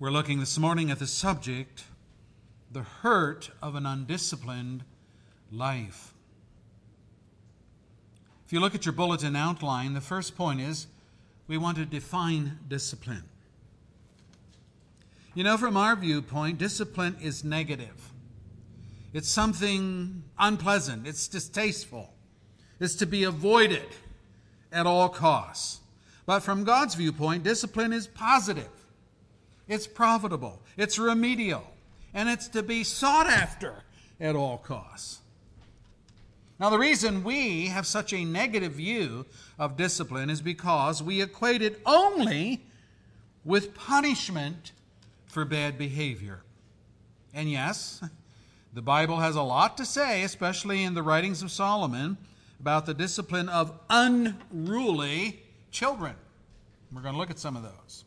We're looking this morning at the subject the hurt of an undisciplined life. If you look at your bulletin outline, the first point is we want to define discipline. You know, from our viewpoint, discipline is negative. It's something unpleasant, it's distasteful, it's to be avoided at all costs. But from God's viewpoint, discipline is positive, it's profitable, it's remedial, and it's to be sought after at all costs. Now, the reason we have such a negative view of discipline is because we equate it only with punishment for bad behavior. And yes, the Bible has a lot to say, especially in the writings of Solomon, about the discipline of unruly children. We're going to look at some of those.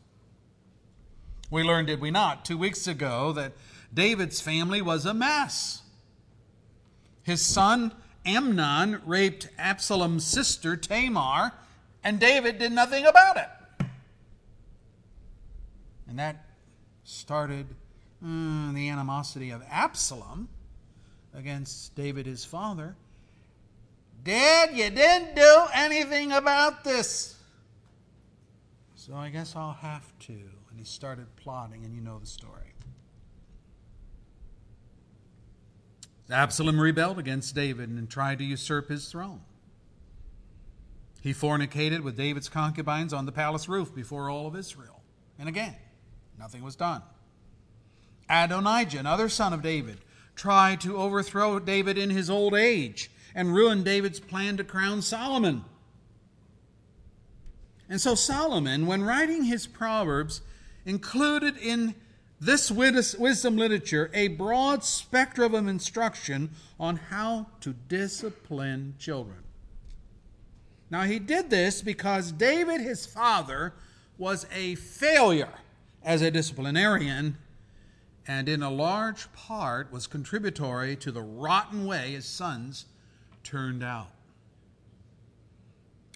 We learned, did we not, two weeks ago, that David's family was a mess. His son Amnon raped Absalom's sister Tamar, and David did nothing about it. And that started mm, the animosity of Absalom against David, his father. Dad, you didn't do anything about this. So I guess I'll have to. And he started plotting, and you know the story. Absalom rebelled against David and tried to usurp his throne. He fornicated with David's concubines on the palace roof before all of Israel. And again, nothing was done. Adonijah, another son of David, tried to overthrow David in his old age and ruin David's plan to crown Solomon. And so Solomon, when writing his Proverbs, included in this wisdom literature a broad spectrum of instruction on how to discipline children. Now, he did this because David, his father, was a failure as a disciplinarian and in a large part was contributory to the rotten way his sons turned out.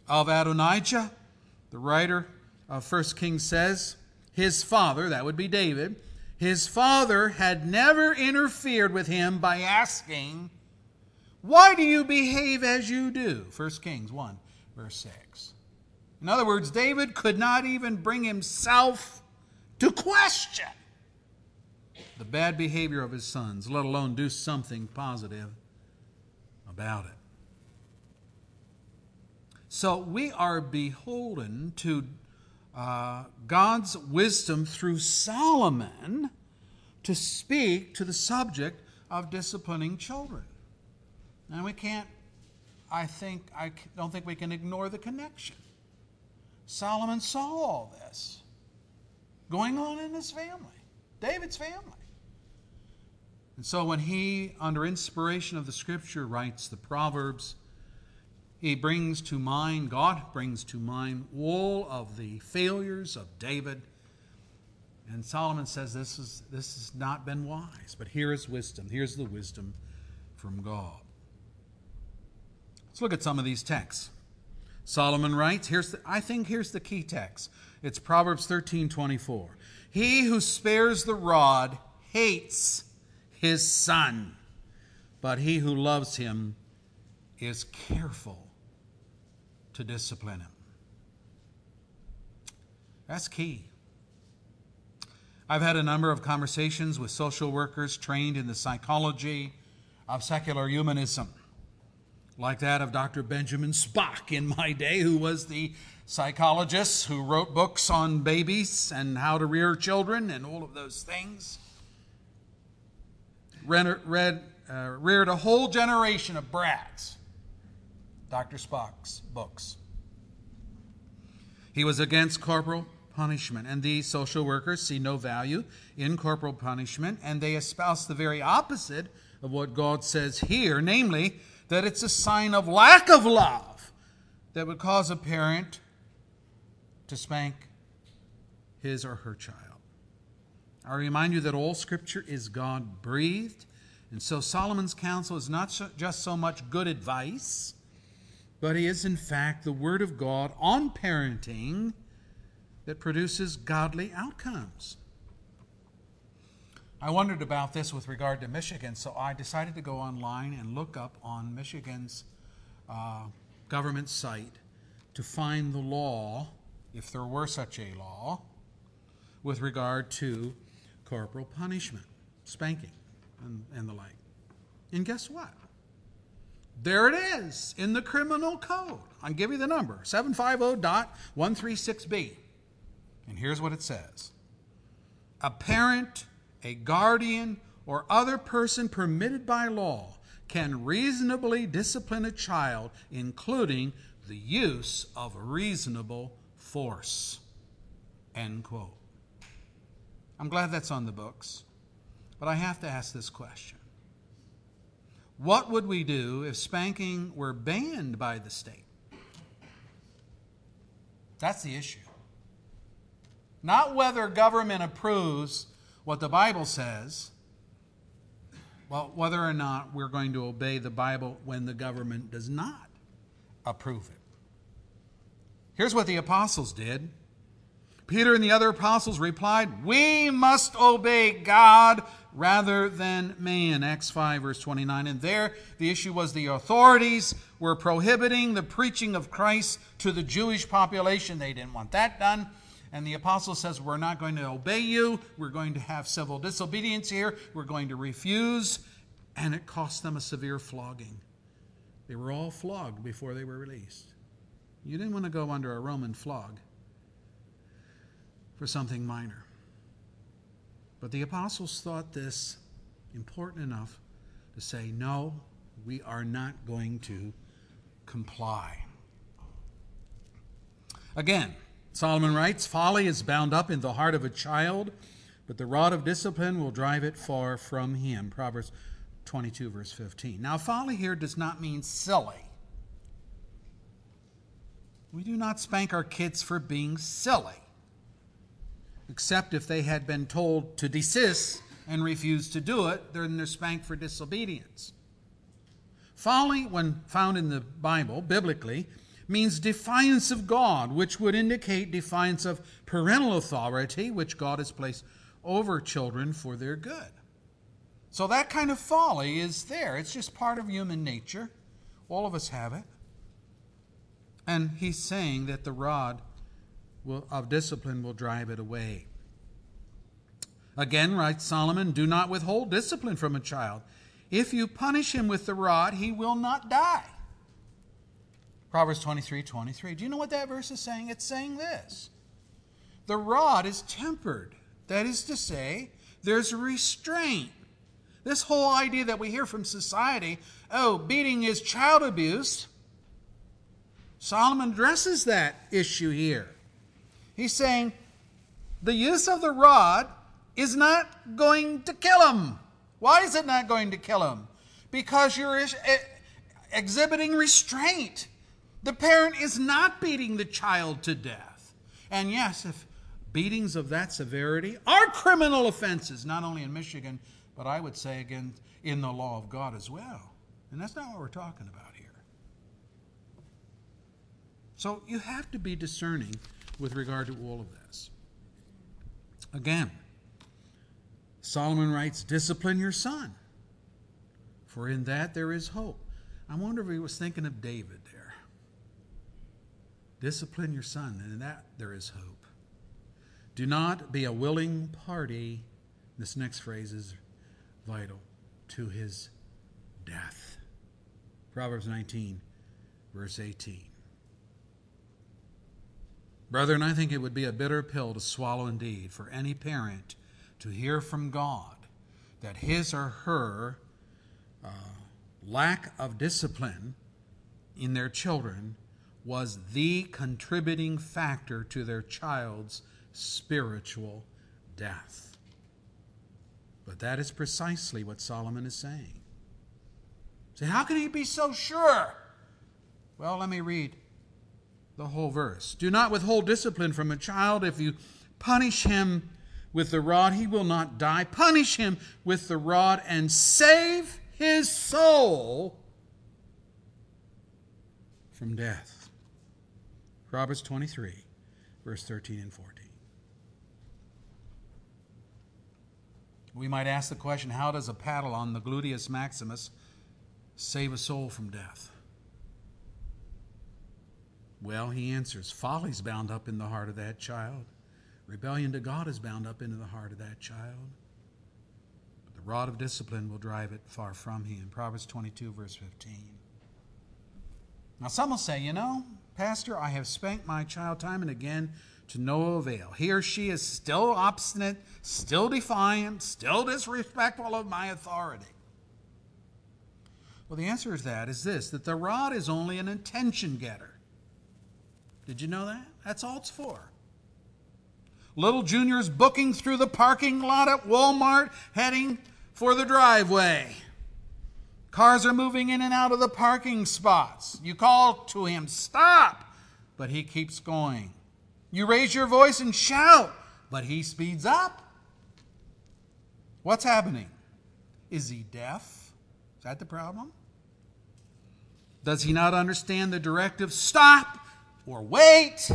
Of Adonijah, the writer of 1 Kings says, his father, that would be David, his father had never interfered with him by asking, Why do you behave as you do? 1 Kings 1, verse 6. In other words, David could not even bring himself to question the bad behavior of his sons, let alone do something positive about it. So we are beholden to uh, God's wisdom through Solomon to speak to the subject of disciplining children. And we can't, I think, I don't think we can ignore the connection. Solomon saw all this going on in his family, David's family. And so when he, under inspiration of the scripture, writes the Proverbs, he brings to mind, God brings to mind all of the failures of David. And Solomon says this, is, this has not been wise, but here is wisdom. Here's the wisdom from God. Let's look at some of these texts. Solomon writes, here's the, I think here's the key text. It's Proverbs 13 24. He who spares the rod hates his son, but he who loves him is careful to discipline him. That's key. I've had a number of conversations with social workers trained in the psychology of secular humanism, like that of Dr. Benjamin Spock in my day, who was the psychologist who wrote books on babies and how to rear children and all of those things. Read, read, uh, reared a whole generation of brats Dr. Spock's books. He was against corporal punishment, and these social workers see no value in corporal punishment, and they espouse the very opposite of what God says here, namely, that it's a sign of lack of love that would cause a parent to spank his or her child. I remind you that all scripture is God breathed, and so Solomon's counsel is not just so much good advice but is, in fact, the Word of God on parenting that produces godly outcomes. I wondered about this with regard to Michigan, so I decided to go online and look up on Michigan's uh, government site to find the law, if there were such a law, with regard to corporal punishment, spanking, and, and the like. And guess what? There it is in the criminal code. I'll give you the number 750.136b. And here's what it says A parent, a guardian, or other person permitted by law can reasonably discipline a child, including the use of reasonable force. End quote. I'm glad that's on the books, but I have to ask this question What would we do if spanking were banned by the state? That's the issue. Not whether government approves what the Bible says, well, whether or not we're going to obey the Bible when the government does not approve it. Here's what the apostles did. Peter and the other apostles replied, We must obey God rather than man. Acts 5, verse 29. And there, the issue was the authorities were prohibiting the preaching of Christ to the Jewish population. They didn't want that done. And the apostle says, We're not going to obey you. We're going to have civil disobedience here. We're going to refuse. And it cost them a severe flogging. They were all flogged before they were released. You didn't want to go under a Roman flog for something minor. But the apostles thought this important enough to say, No, we are not going to comply. Again, Solomon writes Folly is bound up in the heart of a child, but the rod of discipline will drive it far from him. Proverbs 22, verse 15. Now, folly here does not mean silly. We do not spank our kids for being silly, except if they had been told to desist and refuse to do it, then they're spanked for disobedience. Folly, when found in the Bible, biblically, means defiance of God, which would indicate defiance of parental authority, which God has placed over children for their good. So that kind of folly is there. It's just part of human nature. All of us have it. And he's saying that the rod will, of discipline will drive it away. Again, writes Solomon, do not withhold discipline from a child. If you punish him with the rod, he will not die. Proverbs 23 23. Do you know what that verse is saying? It's saying this The rod is tempered. That is to say, there's restraint. This whole idea that we hear from society oh, beating is child abuse. Solomon addresses that issue here. He's saying the use of the rod is not going to kill him. Why is it not going to kill him? Because you're eh, exhibiting restraint. The parent is not beating the child to death. And yes, if beatings of that severity are criminal offenses, not only in Michigan, but I would say again in the law of God as well. And that's not what we're talking about here. So you have to be discerning with regard to all of this. Again, Solomon writes, Discipline your son, for in that there is hope. I wonder if he was thinking of David there. Discipline your son, and in that there is hope. Do not be a willing party, this next phrase is vital, to his death. Proverbs 19, verse 18. Brethren, I think it would be a bitter pill to swallow indeed for any parent to hear from God that his or her uh, lack of discipline in their children was the contributing factor to their child's spiritual death. But that is precisely what Solomon is saying. Say, how can he be so sure? Well, let me read the whole verse. Do not withhold discipline from a child. If you punish him with the rod, he will not die. Punish him with the rod and save his soul from death. Proverbs 23, verse 13 and 14. We might ask the question how does a paddle on the gluteus maximus save a soul from death? Well, he answers folly's bound up in the heart of that child. Rebellion to God is bound up into the heart of that child. But the rod of discipline will drive it far from him. Proverbs 22, verse 15. Now, some will say, you know, Pastor, I have spanked my child time and again to no avail. He or she is still obstinate, still defiant, still disrespectful of my authority. Well, the answer to that is this that the rod is only an attention getter. Did you know that? That's all it's for. Little Junior's booking through the parking lot at Walmart, heading for the driveway. Cars are moving in and out of the parking spots. You call to him, stop, but he keeps going. You raise your voice and shout, but he speeds up. What's happening? Is he deaf? Is that the problem? Does he not understand the directive, stop or wait?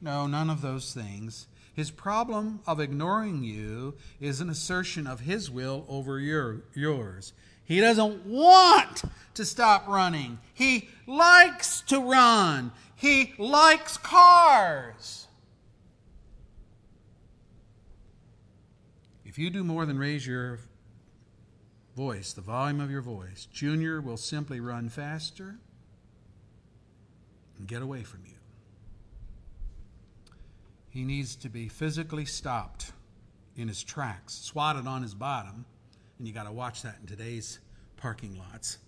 No, none of those things. His problem of ignoring you is an assertion of his will over your, yours. He doesn't want to stop running. He likes to run. He likes cars. If you do more than raise your voice, the volume of your voice, Junior will simply run faster and get away from you. He needs to be physically stopped in his tracks, swatted on his bottom, and you got to watch that in today's parking lots,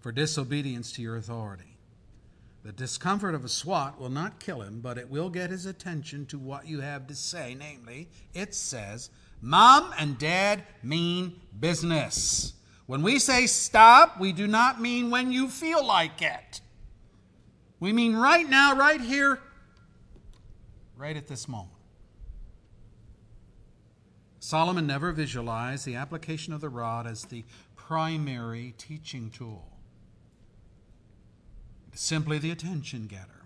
for disobedience to your authority. The discomfort of a swat will not kill him, but it will get his attention to what you have to say. Namely, it says, Mom and Dad mean business. When we say stop, we do not mean when you feel like it. We mean right now, right here, right at this moment. Solomon never visualized the application of the rod as the primary teaching tool. It's simply the attention getter.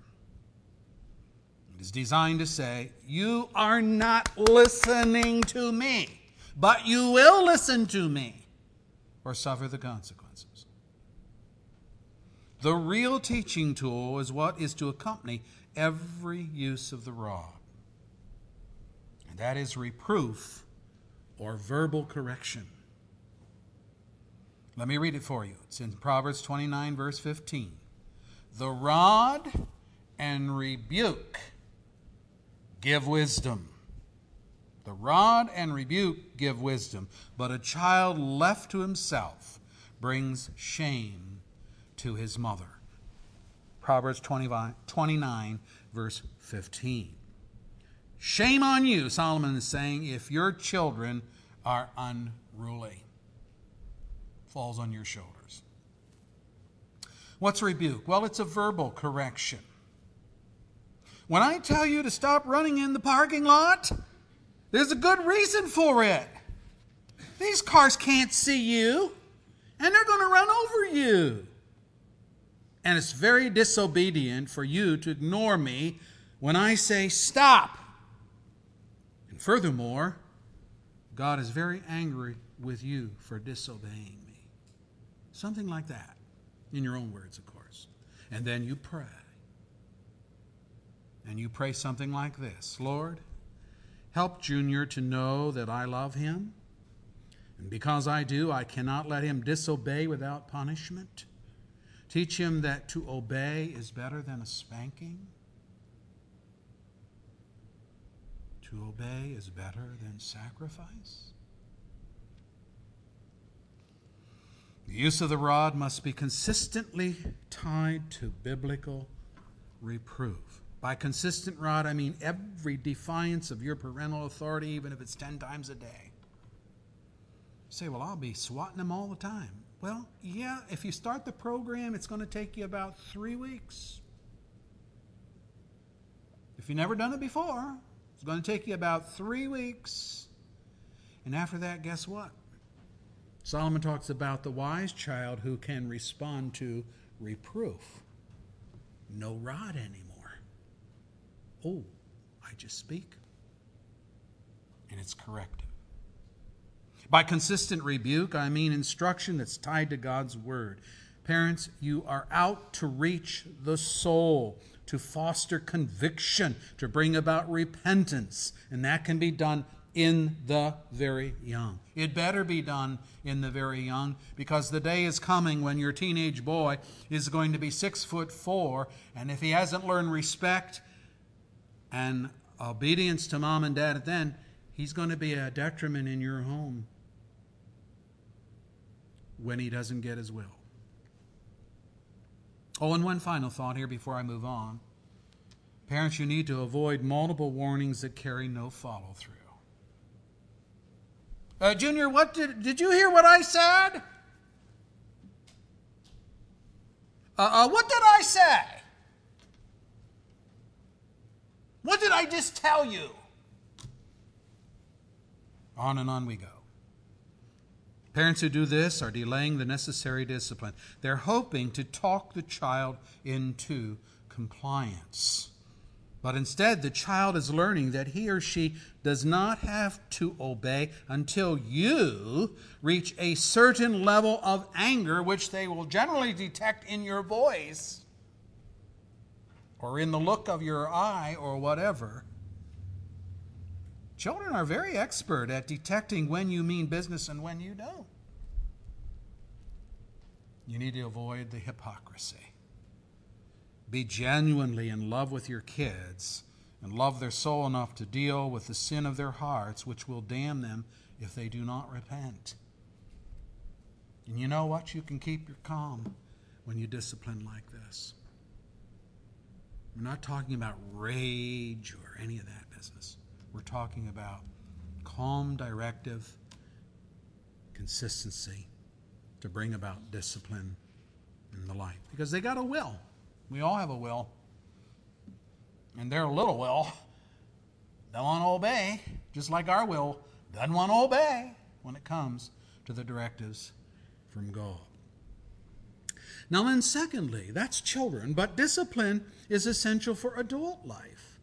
It is designed to say, You are not listening to me, but you will listen to me or suffer the consequences. The real teaching tool is what is to accompany every use of the rod, and that is reproof or verbal correction. Let me read it for you. It's in Proverbs 29, verse 15. The rod and rebuke give wisdom. The rod and rebuke give wisdom, but a child left to himself brings shame to his mother. Proverbs 29, verse 15. Shame on you, Solomon is saying, if your children are unruly. Falls on your shoulders. What's rebuke? Well, it's a verbal correction. When I tell you to stop running in the parking lot, there's a good reason for it. These cars can't see you, and they're going to run over you. And it's very disobedient for you to ignore me when I say stop. And furthermore, God is very angry with you for disobeying me. Something like that, in your own words, of course. And then you pray. And you pray something like this Lord, help Junior to know that I love him. And because I do, I cannot let him disobey without punishment. Teach him that to obey is better than a spanking. To obey is better than sacrifice. The use of the rod must be consistently tied to biblical reproof. By consistent rod, I mean every defiance of your parental authority, even if it's 10 times a day. You say, well, I'll be swatting them all the time. Well, yeah, if you start the program, it's going to take you about three weeks. If you've never done it before, it's going to take you about three weeks. And after that, guess what? Solomon talks about the wise child who can respond to reproof. No rod anymore. Oh, I just speak. and it's corrective. By consistent rebuke, I mean instruction that's tied to God's word. Parents, you are out to reach the soul, to foster conviction, to bring about repentance, and that can be done in the very young. It better be done in the very young because the day is coming when your teenage boy is going to be six foot four, and if he hasn't learned respect and obedience to mom and dad then, he's going to be a detriment in your home when he doesn't get his will. Oh, and one final thought here before I move on. Parents, you need to avoid multiple warnings that carry no follow through. Uh, Junior, what did, did you hear what I said? Uh, uh, what did I say? What did I just tell you? On and on we go. Parents who do this are delaying the necessary discipline. They're hoping to talk the child into compliance. But instead, the child is learning that he or she does not have to obey until you reach a certain level of anger, which they will generally detect in your voice or in the look of your eye or whatever. Children are very expert at detecting when you mean business and when you don't. You need to avoid the hypocrisy. Be genuinely in love with your kids and love their soul enough to deal with the sin of their hearts, which will damn them if they do not repent. And you know what? You can keep your calm when you discipline like this. We're not talking about rage or any of that business. We're talking about calm, directive, consistency to bring about discipline in the life. Because they got a will. We all have a will. And their little will don't want to obey, just like our will doesn't want to obey when it comes to the directives from God. Now, then, secondly, that's children, but discipline is essential for adult life.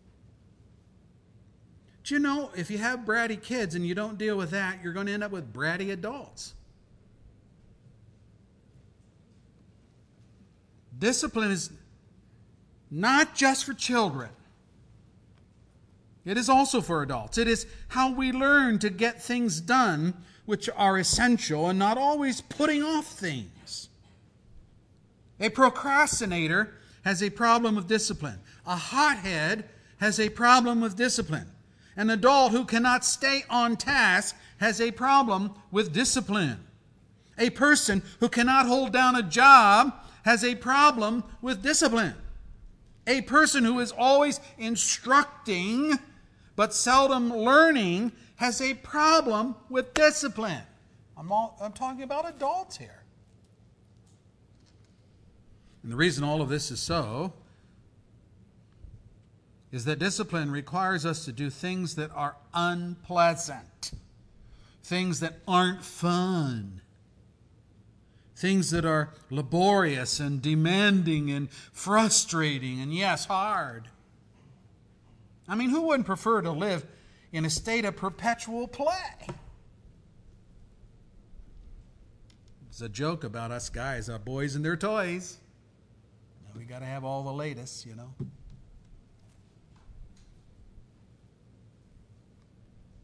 Do you know if you have bratty kids and you don't deal with that, you're going to end up with bratty adults? Discipline is not just for children. It is also for adults. It is how we learn to get things done which are essential and not always putting off things. A procrastinator has a problem with discipline. A hothead has a problem with discipline. An adult who cannot stay on task has a problem with discipline. A person who cannot hold down a job has a problem with discipline. A person who is always instructing but seldom learning has a problem with discipline. I'm, all, I'm talking about adults here. And the reason all of this is so is that discipline requires us to do things that are unpleasant, things that aren't fun, things that are laborious and demanding and frustrating and, yes, hard. I mean, who wouldn't prefer to live in a state of perpetual play? It's a joke about us guys, our boys and their toys. We got to have all the latest, you know.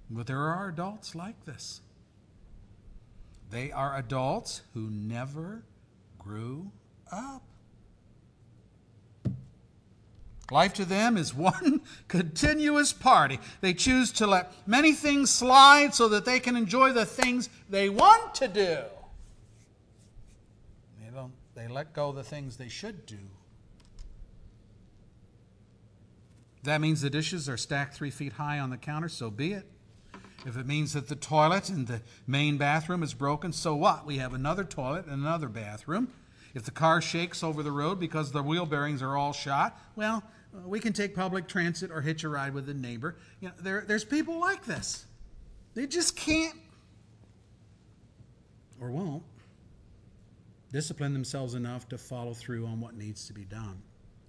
But there are adults like this. They are adults who never grew up. Life to them is one continuous party. They choose to let many things slide so that they can enjoy the things they want to do. They, don't, they let go the things they should do. That means the dishes are stacked three feet high on the counter, so be it. If it means that the toilet in the main bathroom is broken, so what? We have another toilet and another bathroom. If the car shakes over the road because the wheel bearings are all shot, well, we can take public transit or hitch a ride with a neighbor. You know, there, there's people like this. They just can't or won't discipline themselves enough to follow through on what needs to be done.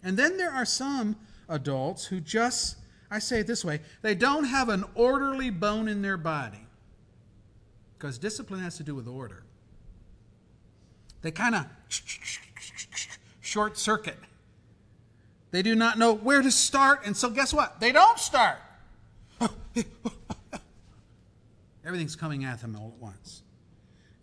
And then there are some adults who just I say it this way they don't have an orderly bone in their body. Because discipline has to do with order. They kind of short circuit. They do not know where to start, and so guess what? They don't start. Everything's coming at them all at once.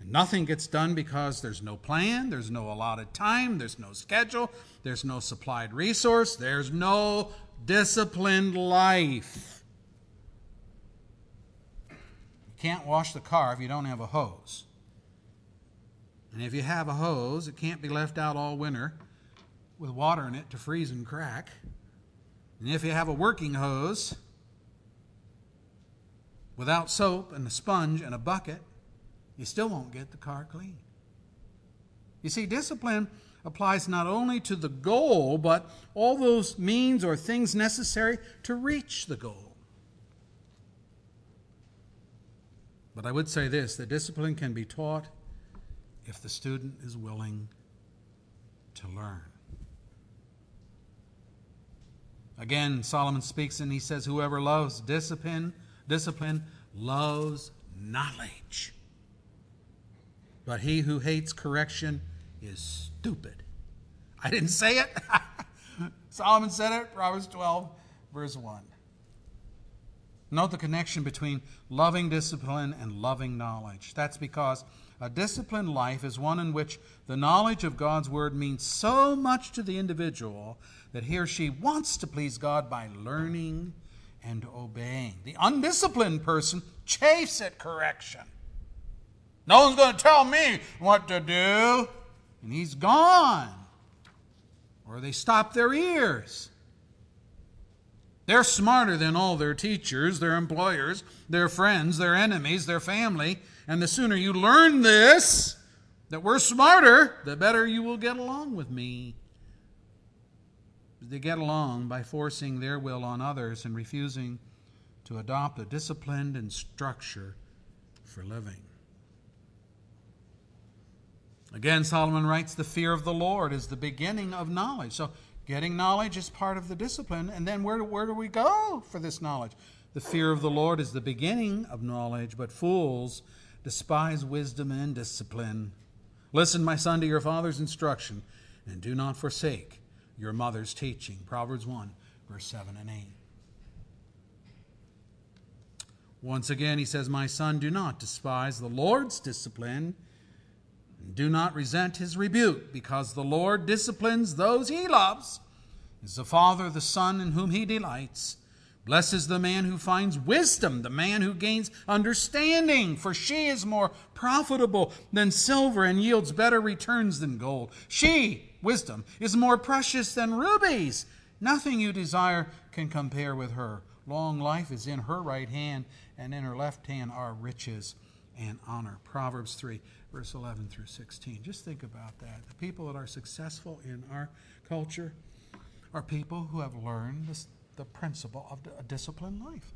And nothing gets done because there's no plan, there's no allotted time, there's no schedule, there's no supplied resource, there's no disciplined life. You can't wash the car if you don't have a hose. And if you have a hose, it can't be left out all winter with water in it to freeze and crack. And if you have a working hose without soap and a sponge and a bucket, you still won't get the car clean. You see, discipline applies not only to the goal, but all those means or things necessary to reach the goal. But I would say this that discipline can be taught if the student is willing to learn. Again, Solomon speaks and he says, Whoever loves discipline, discipline loves knowledge. But he who hates correction is stupid. I didn't say it. Solomon said it, Proverbs 12, verse 1. Note the connection between loving discipline and loving knowledge. That's because a disciplined life is one in which the knowledge of God's Word means so much to the individual that he or she wants to please God by learning and obeying. The undisciplined person chafes at correction. No one's going to tell me what to do. And he's gone. Or they stop their ears. They're smarter than all their teachers, their employers, their friends, their enemies, their family. And the sooner you learn this, that we're smarter, the better you will get along with me. They get along by forcing their will on others and refusing to adopt a disciplined and structure for living. Again, Solomon writes, the fear of the Lord is the beginning of knowledge. So, getting knowledge is part of the discipline. And then, where where do we go for this knowledge? The fear of the Lord is the beginning of knowledge, but fools despise wisdom and discipline. Listen, my son, to your father's instruction, and do not forsake your mother's teaching. Proverbs 1, verse 7 and 8. Once again, he says, My son, do not despise the Lord's discipline, do not resent his rebuke, because the Lord disciplines those he loves, is the Father, the Son, in whom he delights. Blesses the man who finds wisdom, the man who gains understanding, for she is more profitable than silver and yields better returns than gold. She, wisdom, is more precious than rubies. Nothing you desire can compare with her. Long life is in her right hand, and in her left hand are riches and honor. Proverbs 3, verse 11 through 16. Just think about that. The people that are successful in our culture are people who have learned the principle of a disciplined life.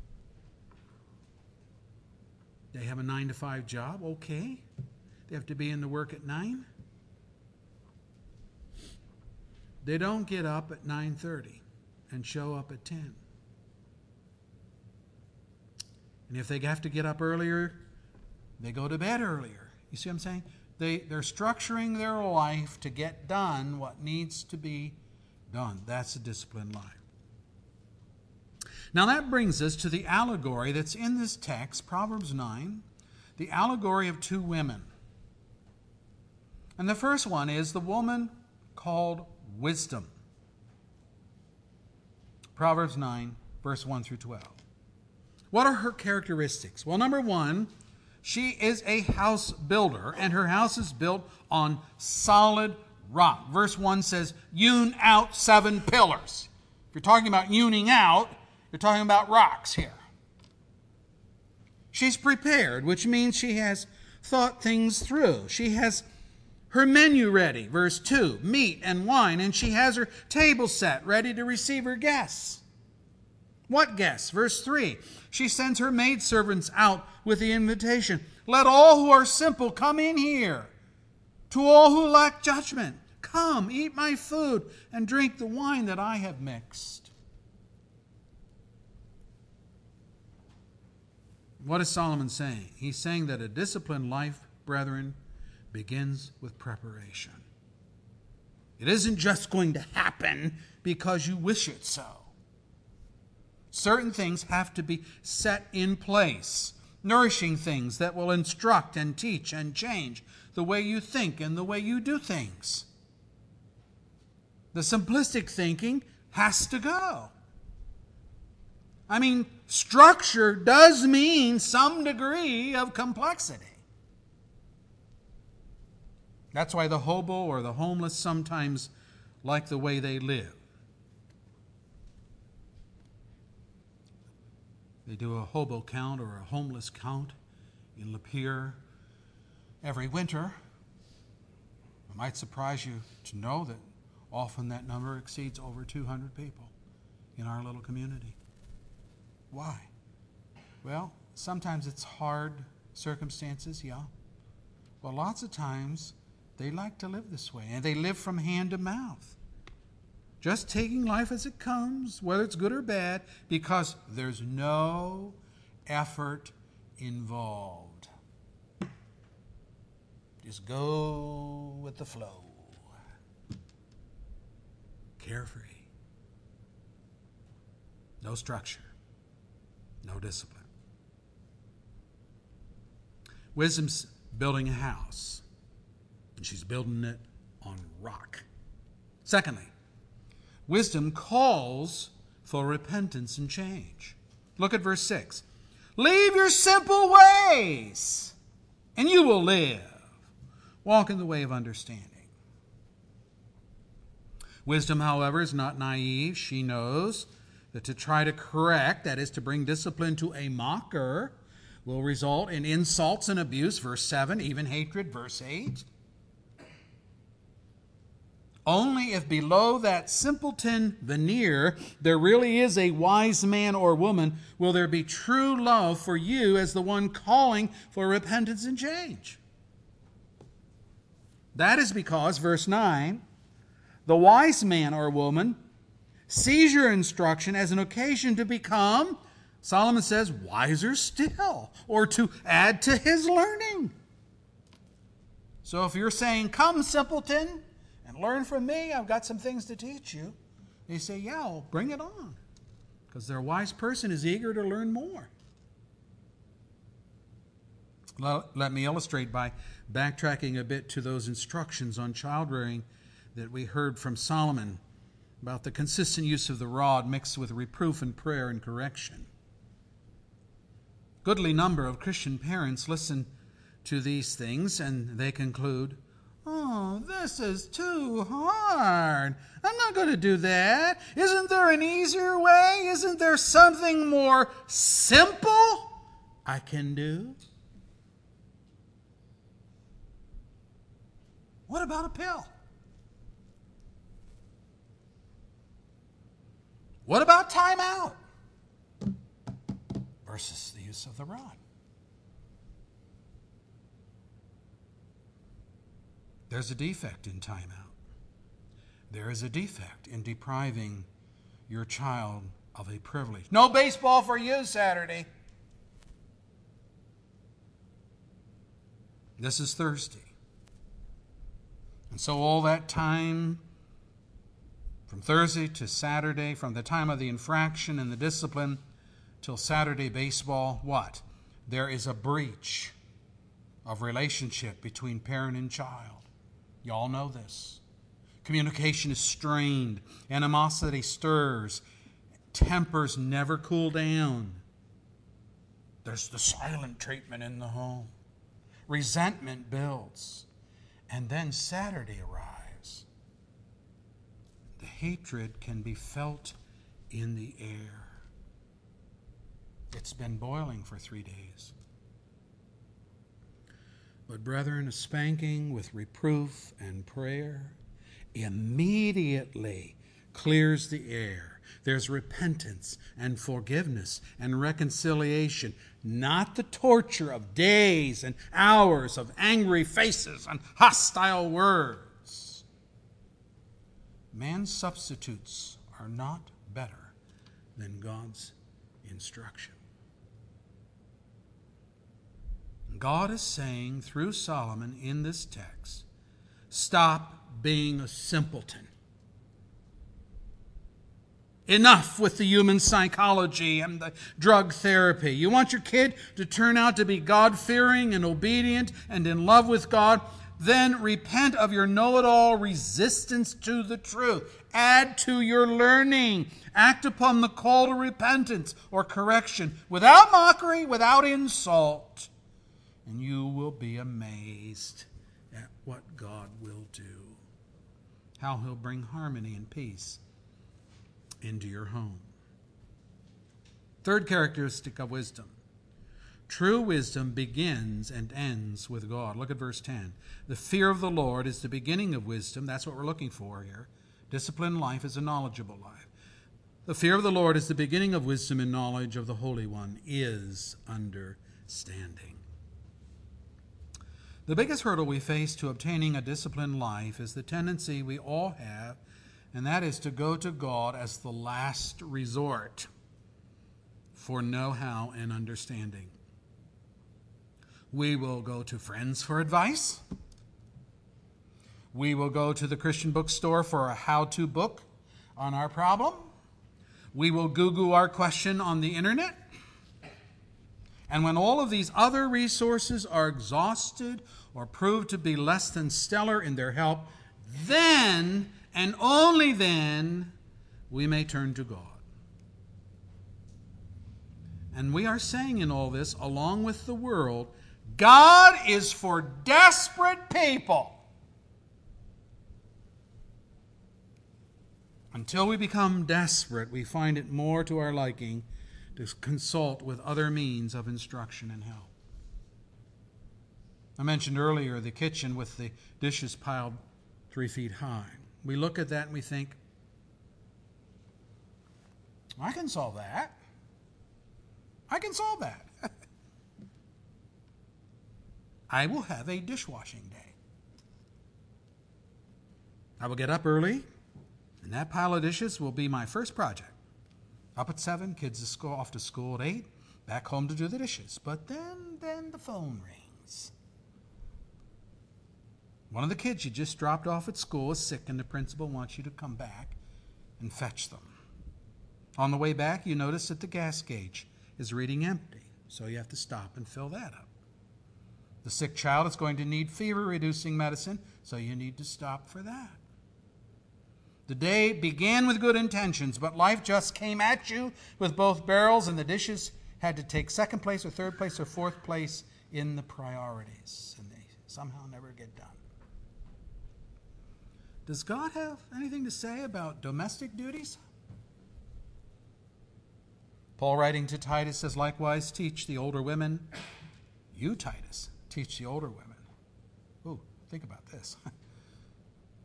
They have a nine to five job, okay. They have to be in the work at nine. They don't get up at 9:30 and show up at 10. And if they have to get up earlier, they go to bed earlier. You see what I'm saying? They, they're structuring their life to get done what needs to be done. That's a disciplined life. Now that brings us to the allegory that's in this text, Proverbs 9, the allegory of two women. And the first one is the woman called wisdom. Proverbs 9, verse 1 through 12. What are her characteristics? Well, number one, she is a house builder, and her house is built on solid rock. Verse 1 says, hewn out seven pillars. If you're talking about hewing out, you're talking about rocks here. She's prepared, which means she has thought things through. She has her menu ready, verse 2, meat and wine, and she has her table set ready to receive her guests. What guests? Verse 3 She sends her maidservants out with the invitation Let all who are simple come in here. To all who lack judgment, come, eat my food, and drink the wine that I have mixed. What is Solomon saying? He's saying that a disciplined life, brethren, begins with preparation. It isn't just going to happen because you wish it so. Certain things have to be set in place, nourishing things that will instruct and teach and change the way you think and the way you do things. The simplistic thinking has to go. I mean, structure does mean some degree of complexity. That's why the hobo or the homeless sometimes like the way they live. They do a hobo count or a homeless count in Lapeer every winter. It might surprise you to know that often that number exceeds over 200 people in our little community. Why? Well, sometimes it's hard circumstances, yeah. But lots of times they like to live this way, and they live from hand to mouth. Just taking life as it comes, whether it's good or bad, because there's no effort involved. Just go with the flow. Carefree. No structure no discipline. Wisdom's building a house, and she's building it on rock. Secondly, wisdom calls for repentance and change. Look at verse 6. Leave your simple ways, and you will live. Walk in the way of understanding. Wisdom, however, is not naive. She knows that to try to correct, that is, to bring discipline to a mocker, will result in insults and abuse, verse 7, even hatred, verse 8. Only if below that simpleton veneer there really is a wise man or woman will there be true love for you as the one calling for repentance and change. That is because, verse 9, the wise man or woman sees your instruction as an occasion to become, Solomon says, wiser still, or to add to his learning. So if you're saying, Come, simpleton, learn from me, I've got some things to teach you, they say, Yeah, well, bring it on. Because their wise person is eager to learn more. Let me illustrate by backtracking a bit to those instructions on child rearing that we heard from Solomon about the consistent use of the rod mixed with reproof and prayer and correction. Goodly number of Christian parents listen to these things and they conclude, Oh, this is too hard. I'm not going to do that. Isn't there an easier way? Isn't there something more simple I can do? What about a pill? What about timeout versus the use of the rod? There's a defect in timeout. There is a defect in depriving your child of a privilege. No baseball for you Saturday. This is Thursday. And so all that time from Thursday to Saturday, from the time of the infraction and the discipline till Saturday baseball, what? There is a breach of relationship between parent and child. Y'all know this. Communication is strained, animosity stirs, tempers never cool down. There's the silent treatment in the home. Resentment builds. And then Saturday arrives The hatred can be felt in the air. It's been boiling for three days. But, brethren, a spanking with reproof and prayer immediately clears the air. There's repentance and forgiveness and reconciliation, not the torture of days and hours of angry faces and hostile words. Man's substitutes are not better than God's instruction. God is saying through Solomon in this text stop being a simpleton. Enough with the human psychology and the drug therapy. You want your kid to turn out to be God fearing and obedient and in love with God? Then repent of your know it all resistance to the truth. Add to your learning. Act upon the call to repentance or correction without mockery, without insult. And you will be amazed at what God will do. How He'll bring harmony and peace into your home. Third characteristic of wisdom true wisdom begins and ends with God. Look at verse 10. The fear of the Lord is the beginning of wisdom. That's what we're looking for here. Disciplined life is a knowledgeable life. The fear of the Lord is the beginning of wisdom and knowledge of the Holy One is understanding. The biggest hurdle we face to obtaining a disciplined life is the tendency we all have and that is to go to God as the last resort for know how and understanding. We will go to friends for advice. We will go to the Christian bookstore for a how to book on our problem. We will Google our question on the internet. And when all of these other resources are exhausted or prove to be less than stellar in their help, then and only then we may turn to God. And we are saying in all this, along with the world, God is for desperate people. Until we become desperate, we find it more to our liking to consult with other means of instruction and help. I mentioned earlier the kitchen with the dishes piled three feet high. We look at that and we think, I can solve that. I can solve that. I will have a dishwashing day. I will get up early, and that pile of dishes will be my first project. Up at seven, kids to school, off to school at eight, back home to do the dishes. But then, then the phone rings. One of the kids you just dropped off at school is sick, and the principal wants you to come back and fetch them. On the way back, you notice that the gas gauge is reading empty, so you have to stop and fill that up. The sick child is going to need fever reducing medicine, so you need to stop for that. The day began with good intentions, but life just came at you with both barrels, and the dishes had to take second place or third place or fourth place in the priorities, and they somehow never get done. Does God have anything to say about domestic duties? Paul, writing to Titus, says, likewise, teach the older women. You, Titus, teach the older women. Ooh, think about this.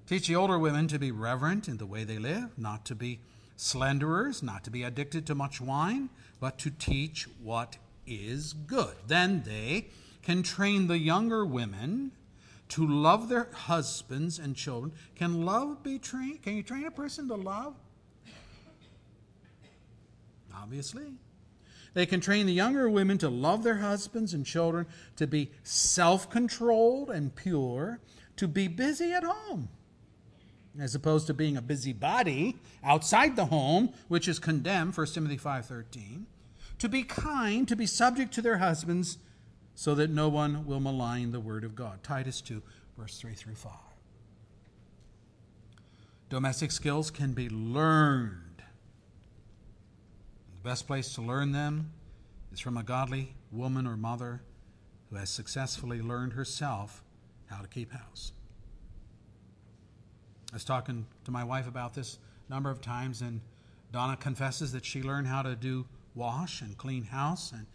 teach the older women to be reverent in the way they live, not to be slanderers, not to be addicted to much wine, but to teach what is good. Then they can train the younger women to love their husbands and children. Can love be trained? Can you train a person to love? Obviously. They can train the younger women to love their husbands and children, to be self controlled and pure, to be busy at home, as opposed to being a busybody outside the home, which is condemned, 1 Timothy 5.13, to be kind, to be subject to their husbands, so that no one will malign the word of God. Titus 2, verse 3 through 5. Domestic skills can be learned. The best place to learn them is from a godly woman or mother who has successfully learned herself how to keep house. I was talking to my wife about this a number of times, and Donna confesses that she learned how to do wash and clean house and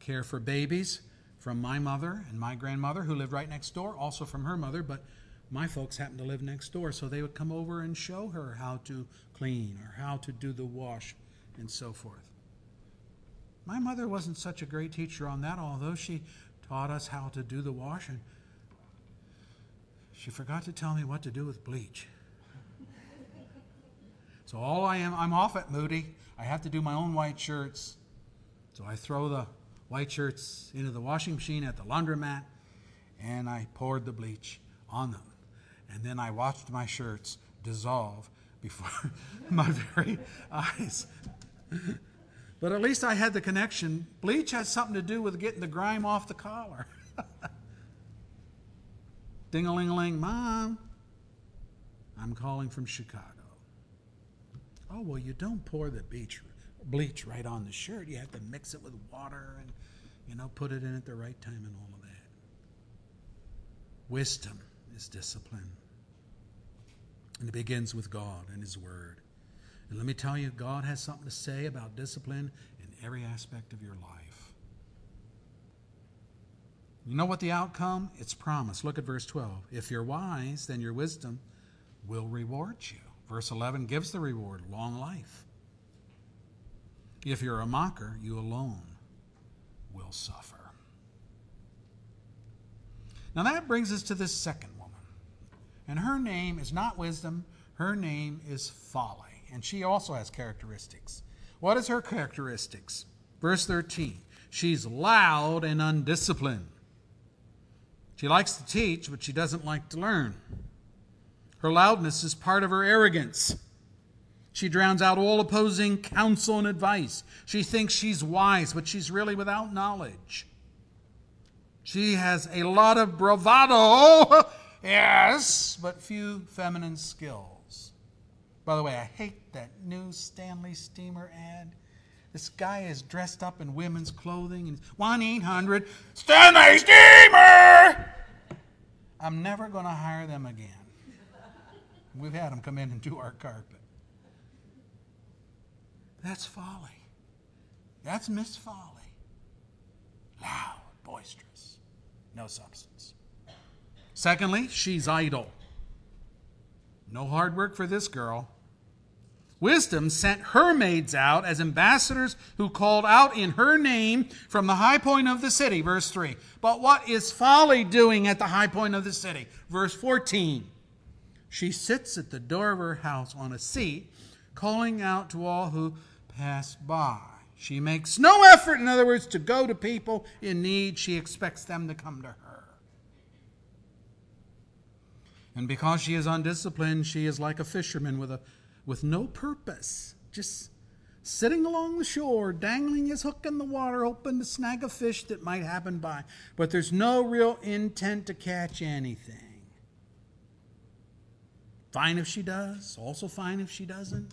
care for babies from my mother and my grandmother, who lived right next door, also from her mother, but my folks happened to live next door, so they would come over and show her how to clean or how to do the wash and so forth. My mother wasn't such a great teacher on that, although she taught us how to do the wash, and she forgot to tell me what to do with bleach. So all I am, I'm off at Moody. I have to do my own white shirts. So I throw the white shirts into the washing machine at the laundromat, and I poured the bleach on them. And then I watched my shirts dissolve before my very eyes. but at least I had the connection. Bleach has something to do with getting the grime off the collar. Ding a ling a ling, Mom, I'm calling from Chicago. Oh, well, you don't pour the bleach, bleach right on the shirt. You have to mix it with water and, you know, put it in at the right time and all of that. Wisdom is discipline. And it begins with God and His Word. And let me tell you, God has something to say about discipline in every aspect of your life. You know what the outcome? It's promise. Look at verse 12. If you're wise, then your wisdom will reward you. Verse 11 gives the reward long life. If you're a mocker, you alone will suffer. Now that brings us to this second woman. And her name is not wisdom, her name is folly. And she also has characteristics. What is her characteristics? Verse 13 She's loud and undisciplined. She likes to teach, but she doesn't like to learn. Her loudness is part of her arrogance. She drowns out all opposing counsel and advice. She thinks she's wise, but she's really without knowledge. She has a lot of bravado, yes, but few feminine skills. By the way, I hate that new Stanley Steemer ad. This guy is dressed up in women's clothing and 1 800 Stanley Steemer! I'm never going to hire them again. We've had them come in and do our carpet. That's folly. That's Miss Folly. Loud, boisterous, no substance. Secondly, she's idle. No hard work for this girl. Wisdom sent her maids out as ambassadors who called out in her name from the high point of the city. Verse 3. But what is folly doing at the high point of the city? Verse 14. She sits at the door of her house on a seat, calling out to all who pass by. She makes no effort, in other words, to go to people in need. She expects them to come to her. And because she is undisciplined, she is like a fisherman with, a, with no purpose, just sitting along the shore, dangling his hook in the water, hoping to snag a fish that might happen by. But there's no real intent to catch anything. Fine if she does, also fine if she doesn't.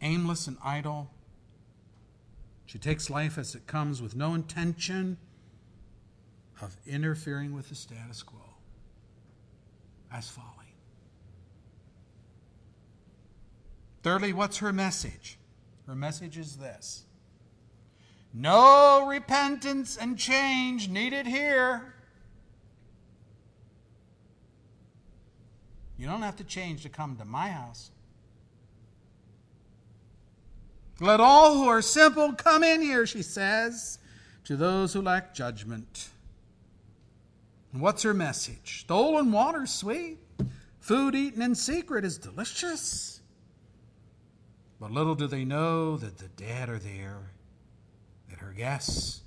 Aimless and idle. She takes life as it comes with no intention of interfering with the status quo. That's folly. Thirdly, what's her message? Her message is this No repentance and change needed here. You don't have to change to come to my house. Let all who are simple come in here, she says, to those who lack judgment. And what's her message? Stolen water's sweet. Food eaten in secret is delicious. But little do they know that the dead are there, that her guests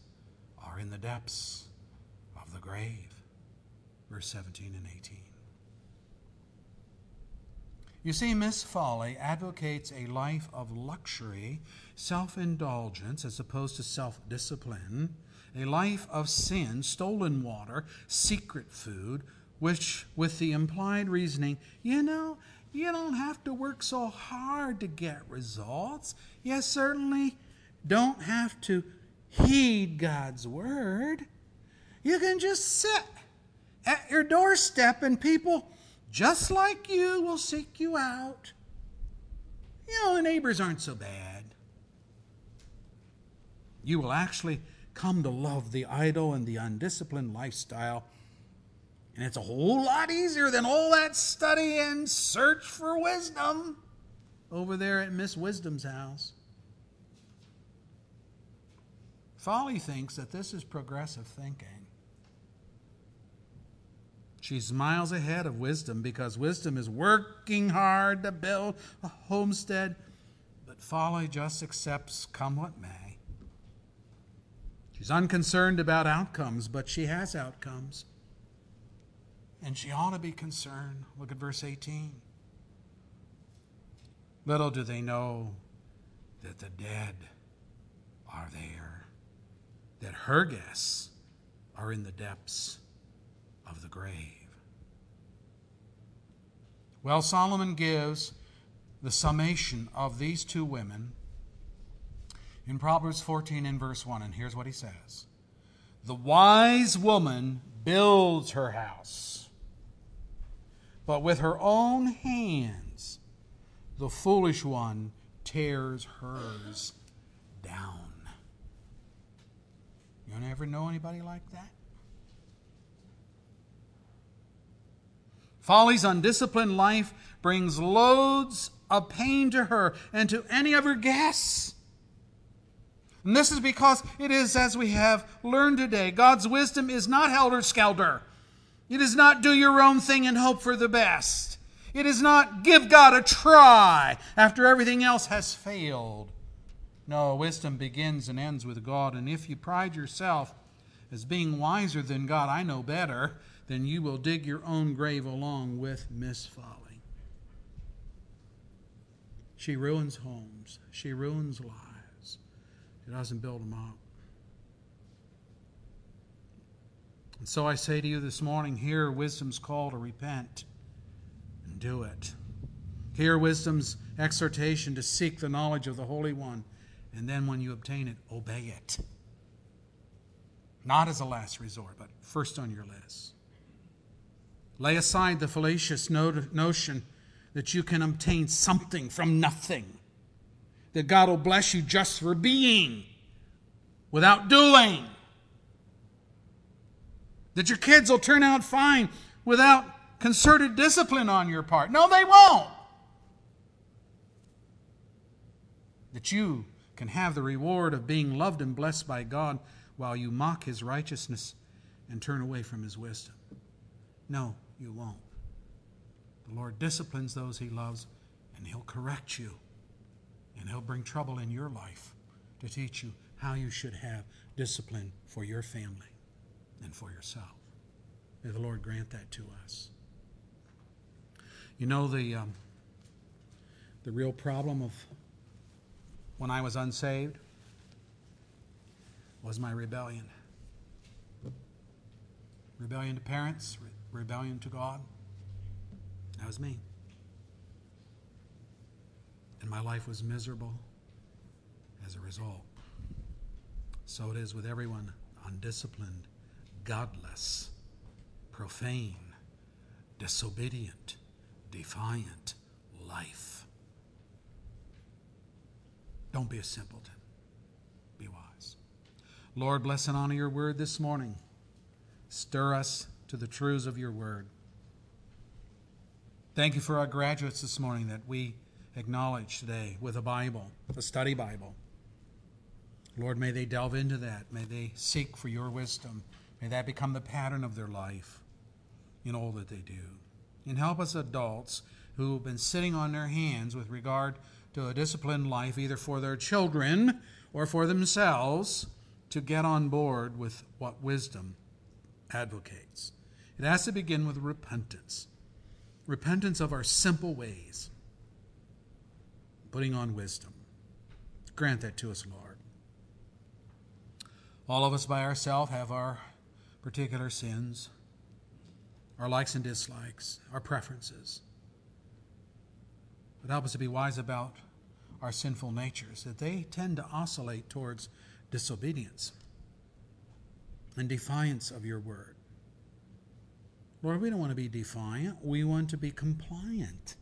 are in the depths of the grave. Verse 17 and 18. You see, Miss Folly advocates a life of luxury, self indulgence, as opposed to self discipline, a life of sin, stolen water, secret food, which, with the implied reasoning, you know, you don't have to work so hard to get results. You certainly don't have to heed God's word. You can just sit at your doorstep and people just like you, will seek you out. You know, the neighbors aren't so bad. You will actually come to love the idle and the undisciplined lifestyle. And it's a whole lot easier than all that study and search for wisdom over there at Miss Wisdom's house. Folly thinks that this is progressive thinking. She's miles ahead of wisdom because wisdom is working hard to build a homestead, but folly just accepts come what may. She's unconcerned about outcomes, but she has outcomes. And she ought to be concerned. Look at verse 18. Little do they know that the dead are there, that her guests are in the depths of the grave. Well, Solomon gives the summation of these two women in Proverbs 14 and verse 1, and here's what he says The wise woman builds her house, but with her own hands the foolish one tears hers down. You ever know anybody like that? Folly's undisciplined life brings loads of pain to her and to any of her guests. And this is because it is, as we have learned today, God's wisdom is not helter skelter. It is not do your own thing and hope for the best. It is not give God a try after everything else has failed. No, wisdom begins and ends with God. And if you pride yourself as being wiser than God, I know better, then you will dig your own grave along with Miss Folly. She ruins homes, she ruins lives, she doesn't build them up. And so I say to you this morning hear wisdom's call to repent and do it. Hear wisdom's exhortation to seek the knowledge of the Holy One and then when you obtain it, obey it. Not as a last resort, but first on your list. Lay aside the fallacious notion that you can obtain something from nothing, that God will bless you just for being without doing, that your kids will turn out fine without concerted discipline on your part. No, they won't. That you can have the reward of being loved and blessed by God while you mock his righteousness and turn away from his wisdom. No, you won't. The Lord disciplines those he loves, and he'll correct you, and he'll bring trouble in your life to teach you how you should have discipline for your family and for yourself. May the Lord grant that to us. You know the um, the real problem of when I was unsaved was my rebellion. Rebellion to parents, re- rebellion to God. That was me. And my life was miserable as a result. So it is with everyone undisciplined, godless, profane, disobedient, defiant life. Don't be a simpleton. Be wise. Lord, bless and honor your word this morning. Stir us to the truths of your word. Thank you for our graduates this morning that we acknowledge today with a Bible, a study Bible. Lord, may they delve into that. May they seek for your wisdom. May that become the pattern of their life in all that they do. And help us adults who have been sitting on their hands with regard to a disciplined life, either for their children or for themselves, to get on board with what wisdom advocates. It has to begin with repentance repentance of our simple ways, putting on wisdom. Grant that to us, Lord. All of us by ourselves have our particular sins, our likes and dislikes, our preferences. But help us to be wise about our sinful natures, that they tend to oscillate towards disobedience and defiance of your word. Lord, we don't want to be defiant. We want to be compliant.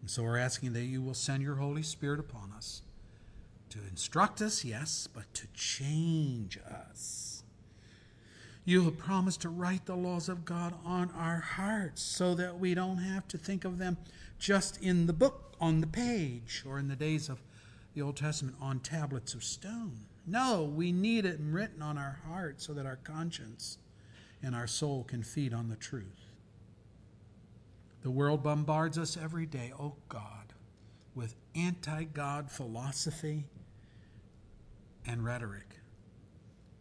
And so we're asking that you will send your Holy Spirit upon us to instruct us, yes, but to change us. You have promised to write the laws of God on our hearts so that we don't have to think of them just in the book, on the page, or in the days of the Old Testament on tablets of stone. No, we need it written on our heart so that our conscience and our soul can feed on the truth. The world bombards us every day, oh God, with anti God philosophy and rhetoric.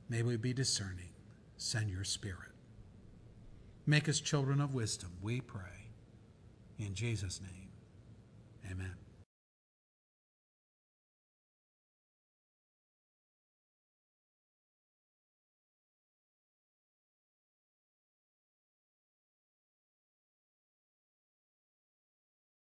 May we be discerning. Send your Spirit. Make us children of wisdom, we pray. In Jesus' name, amen.